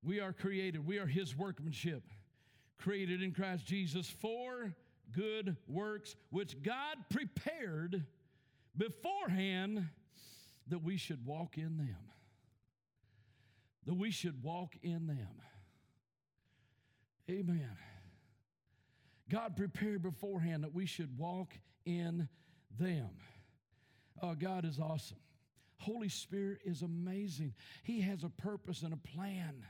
We are created. We are his workmanship created in Christ Jesus for good works, which God prepared beforehand that we should walk in them. That we should walk in them. Amen. God prepared beforehand that we should walk in them. Oh, God is awesome. Holy Spirit is amazing. He has a purpose and a plan.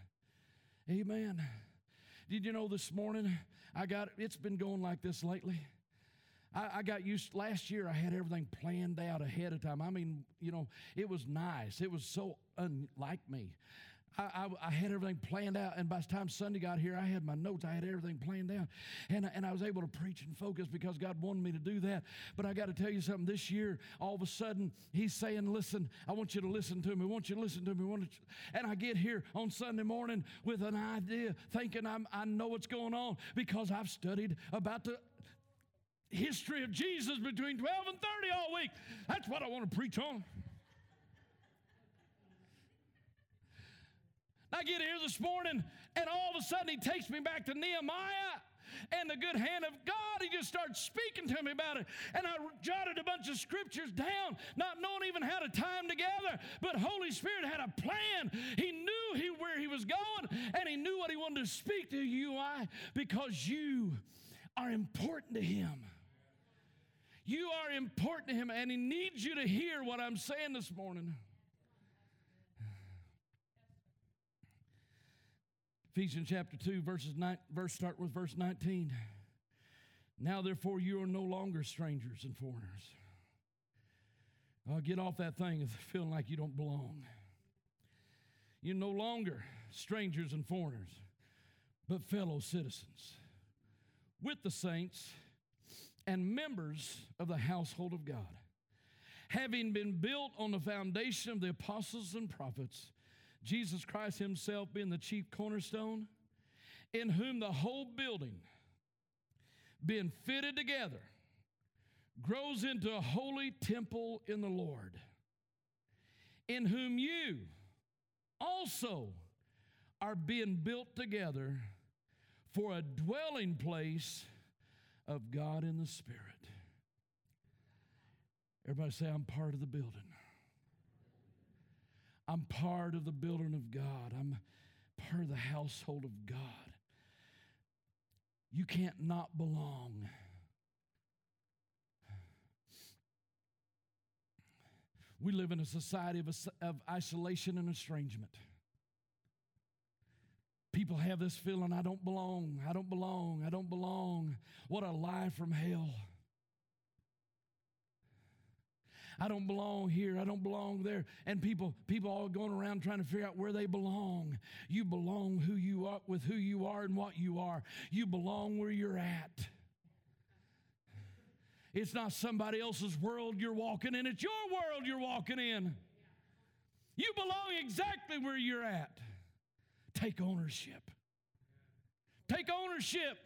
Amen. Did you know this morning I got it's been going like this lately? I, I got used last year I had everything planned out ahead of time. I mean, you know, it was nice. It was so unlike me. I, I, I, had everything planned out. And by the time Sunday got here, I had my notes. I had everything planned out. And, and I was able to preach and focus because God wanted me to do that. But I got to tell you something. This year, all of a sudden, He's saying, Listen, I want you to listen to me. I want you to listen to me. I want and I get here on Sunday morning with an idea, thinking I'm, I know what's going on because I've studied about the history of Jesus between 12 and 30 all week. That's what I want to preach on. I get here this morning, and all of a sudden he takes me back to Nehemiah and the good hand of God. He just starts speaking to me about it. And I jotted a bunch of scriptures down, not knowing even how to tie them together. But Holy Spirit had a plan. He knew he, where he was going, and he knew what he wanted to speak to you I because you are important to him. You are important to him, and he needs you to hear what I'm saying this morning. Ephesians chapter 2, verses 9, verse start with verse 19. Now, therefore, you are no longer strangers and foreigners. Oh, get off that thing of feeling like you don't belong. You're no longer strangers and foreigners, but fellow citizens with the saints and members of the household of God, having been built on the foundation of the apostles and prophets Jesus Christ Himself being the chief cornerstone, in whom the whole building, being fitted together, grows into a holy temple in the Lord, in whom you also are being built together for a dwelling place of God in the Spirit. Everybody say, I'm part of the building. I'm part of the building of God. I'm part of the household of God. You can't not belong. We live in a society of, of isolation and estrangement. People have this feeling I don't belong, I don't belong, I don't belong. What a lie from hell. I don't belong here. I don't belong there. And people, people all going around trying to figure out where they belong. You belong who you are with who you are and what you are. You belong where you're at. It's not somebody else's world you're walking in, it's your world you're walking in. You belong exactly where you're at. Take ownership. Take ownership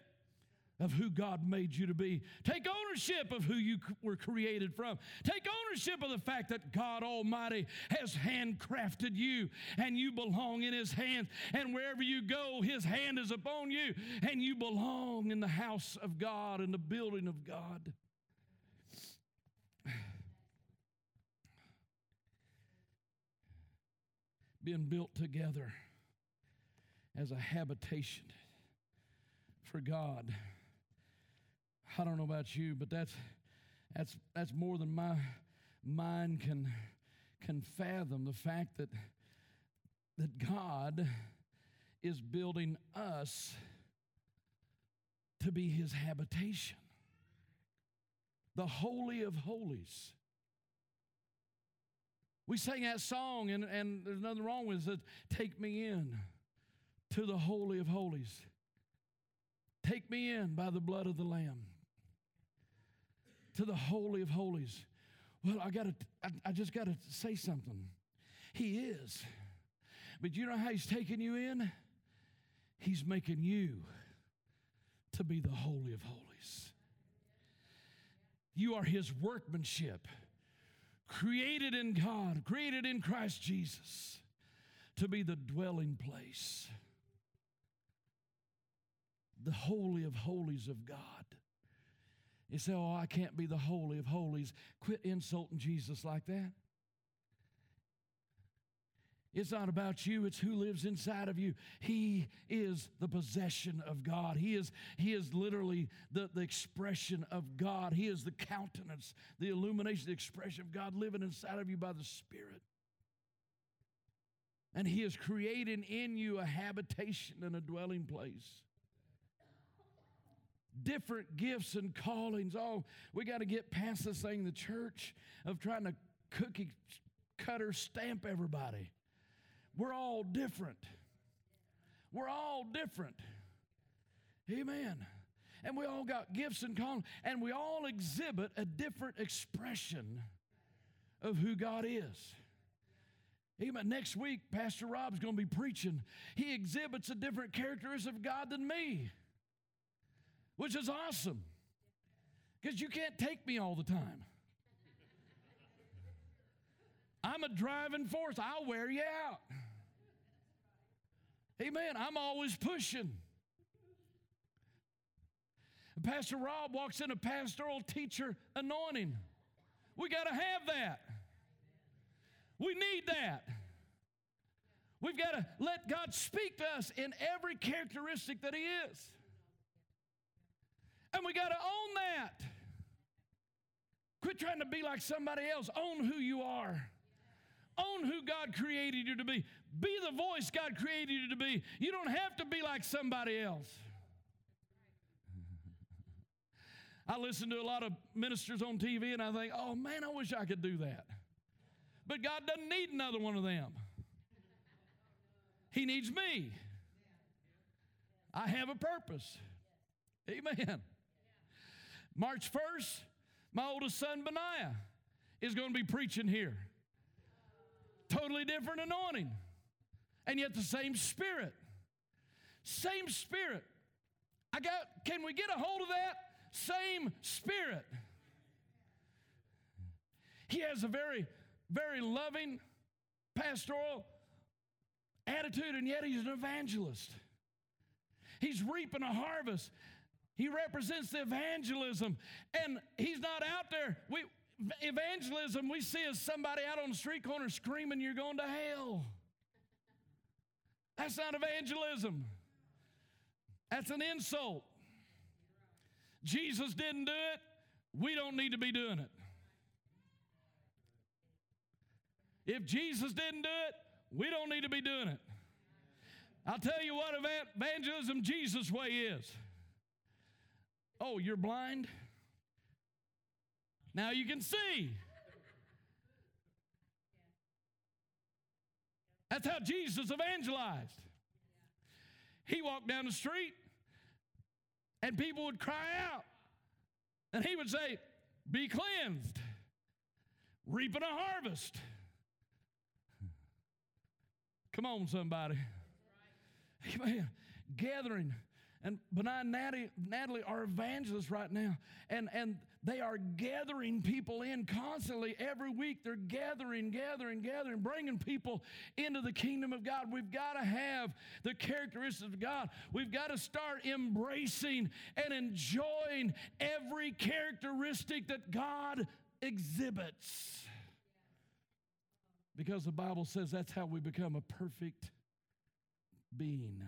of who God made you to be. Take ownership of who you were created from. Take ownership of the fact that God Almighty has handcrafted you and you belong in His hands. And wherever you go, His hand is upon you and you belong in the house of God and the building of God. Being built together as a habitation for God. I don't know about you, but that's that's that's more than my mind can can fathom the fact that that God is building us to be his habitation. The holy of holies. We sang that song, and, and there's nothing wrong with it. Take me in to the holy of holies. Take me in by the blood of the Lamb to the Holy of Holies. Well, I got to, I, I just got to say something. He is. But you know how He's taking you in? He's making you to be the Holy of Holies. You are His workmanship, created in God, created in Christ Jesus to be the dwelling place, the Holy of Holies of God. You say, Oh, I can't be the Holy of Holies. Quit insulting Jesus like that. It's not about you, it's who lives inside of you. He is the possession of God. He is, he is literally the, the expression of God. He is the countenance, the illumination, the expression of God living inside of you by the Spirit. And He is creating in you a habitation and a dwelling place different gifts and callings. Oh, we got to get past this thing, the church, of trying to cookie cutter stamp everybody. we're all different. We're all different. Amen. And we all got gifts and callings, and we all exhibit a different expression of who God is. Amen. Next week, Pastor Rob's going to be preaching. He exhibits a different characteristic of God than me, which is awesome because you can't take me all the time. I'm a driving force, I'll wear you out. Amen. I'm always pushing. Pastor Rob walks in a pastoral teacher anointing. We got to have that. We need that. We've got to let God speak to us in every characteristic that He is. And we got to own that. Quit trying to be like somebody else. Own who you are. Own who God created you to be. Be the voice God created you to be. You don't have to be like somebody else. I listen to a lot of ministers on TV and I think, oh man, I wish I could do that. But God doesn't need another one of them. He needs me. I have a purpose. Amen. March 1st, my oldest son, Benaiah, is going to be preaching here. Totally different anointing, and yet the same spirit. Same spirit. I got, can we get a hold of that? Same spirit. He has a very, very loving pastoral attitude, and yet he's an evangelist. He's reaping a harvest. He represents the evangelism, and he's not out there. We, evangelism we see as somebody out on the street corner screaming, You're going to hell. That's not evangelism, that's an insult. Jesus didn't do it, we don't need to be doing it. If Jesus didn't do it, we don't need to be doing it. I'll tell you what evangelism Jesus' way is. Oh, you're blind? Now you can see. That's how Jesus evangelized. He walked down the street and people would cry out. And he would say, Be cleansed, reaping a harvest. Come on, somebody. Amen. Gathering. And Benaiah and Natalie, Natalie are evangelists right now. And, and they are gathering people in constantly every week. They're gathering, gathering, gathering, bringing people into the kingdom of God. We've got to have the characteristics of God. We've got to start embracing and enjoying every characteristic that God exhibits. Because the Bible says that's how we become a perfect being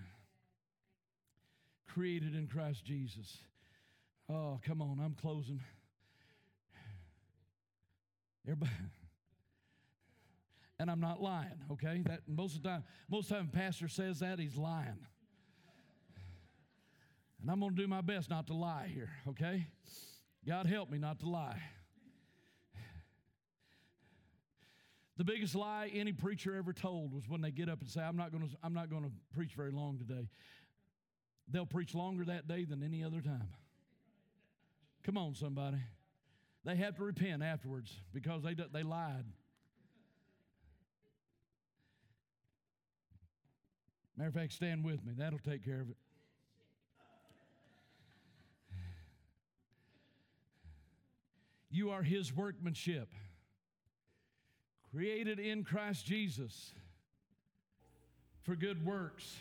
created in Christ Jesus. Oh, come on, I'm closing. Everybody. And I'm not lying, okay? That most of the time, most of the time pastor says that, he's lying. And I'm to do my best not to lie here, okay? God help me not to lie. The biggest lie any preacher ever told was when they get up and say, I'm not to, I'm not to preach very long today. They'll preach longer that day than any other time. Come on, somebody. They have to repent afterwards because they, they lied. Matter of fact, stand with me. That'll take care of it. You are his workmanship, created in Christ Jesus for good works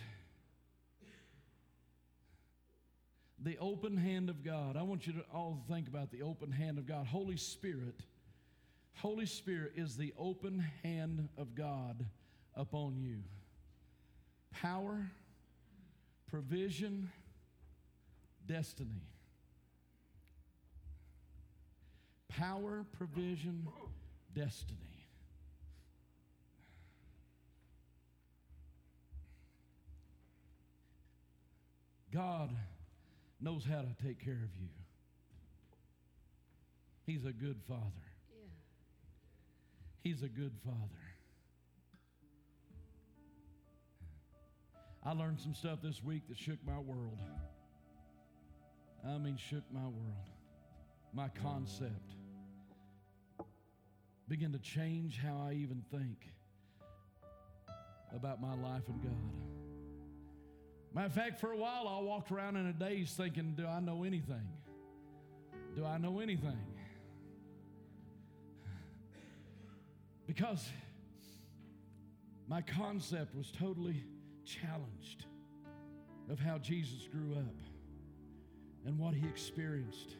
the open hand of God. I want you to all think about the open hand of God. Holy Spirit, Holy Spirit is the open hand of God upon you. Power, provision, destiny. Power, provision, destiny. God knows how to take care of you. He's a good father. Yeah. He's a good father. I learned some stuff this week that shook my world. I mean, shook my world. My concept began to change how I even think about my life and God. Matter of fact, for a while, I walked around in a daze thinking, Do I know anything? Do I know anything? Because my concept was totally challenged of how Jesus grew up and what he experienced.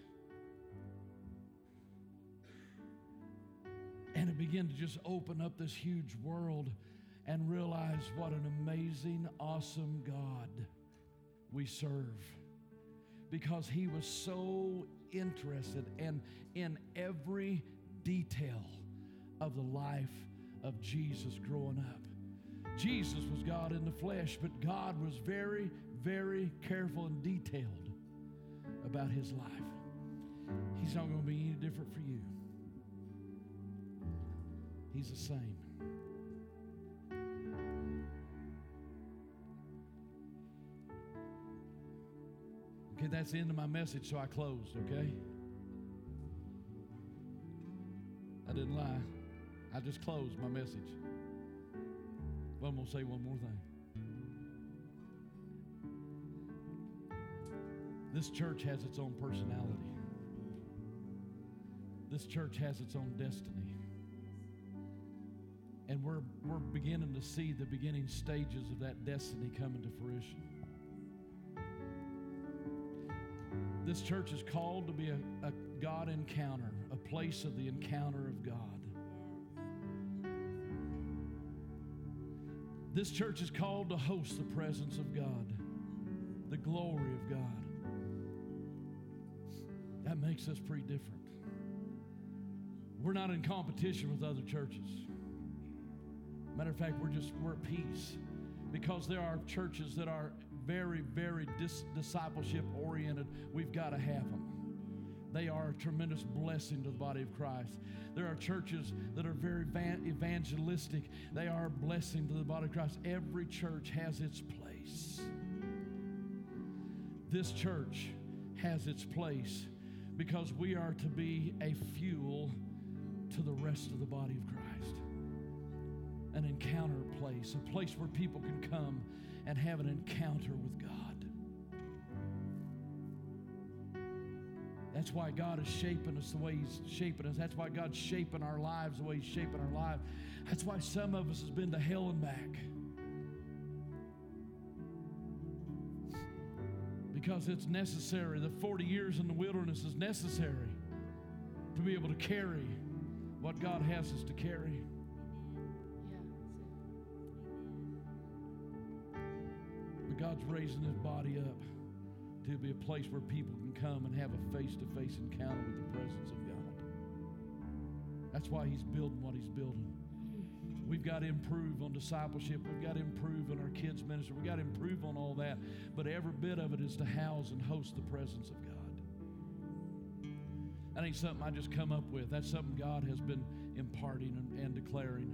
And it began to just open up this huge world and realize what an amazing, awesome God we serve. Because he was so interested and in every detail of the life of Jesus growing up. Jesus was God in the flesh, but God was very, very careful and detailed about his life. He's not going to be any different for you. He's the same. Okay, that's the end of my message, so I closed, okay? I didn't lie. I just closed my message. But I'm going to say one more thing. This church has its own personality. This church has its own destiny. And we're, we're beginning to see the beginning stages of that destiny coming to fruition. This church is called to be a, a God encounter, a place of the encounter of God. This church is called to host the presence of God, the glory of God. That makes us pretty different. We're not in competition with other churches. Matter of fact, we're just we're at peace because there are churches that are very, very dis- discipleship oriented. We've got to have them. They are a tremendous blessing to the body of Christ. There are churches that are very van- evangelistic. They are a blessing to the body of Christ. Every church has its place. This church has its place because we are to be a fuel to the rest of the body of Christ. An encounter place, a place where people can come and have an encounter with God. That's why God is shaping us the way He's shaping us. That's why God's shaping our lives the way He's shaping our lives. That's why some of us has been to hell and back. Because it's necessary. The 40 years in the wilderness is necessary to be able to carry what God has us to carry. God's raising His body up to be a place where people can come and have a face to face encounter with the presence of God. That's why He's building what He's building. We've got to improve on discipleship. We've got to improve on our kids' ministry. We've got to improve on all that. But every bit of it is to house and host the presence of God. That ain't something I just come up with. That's something God has been imparting and, and declaring.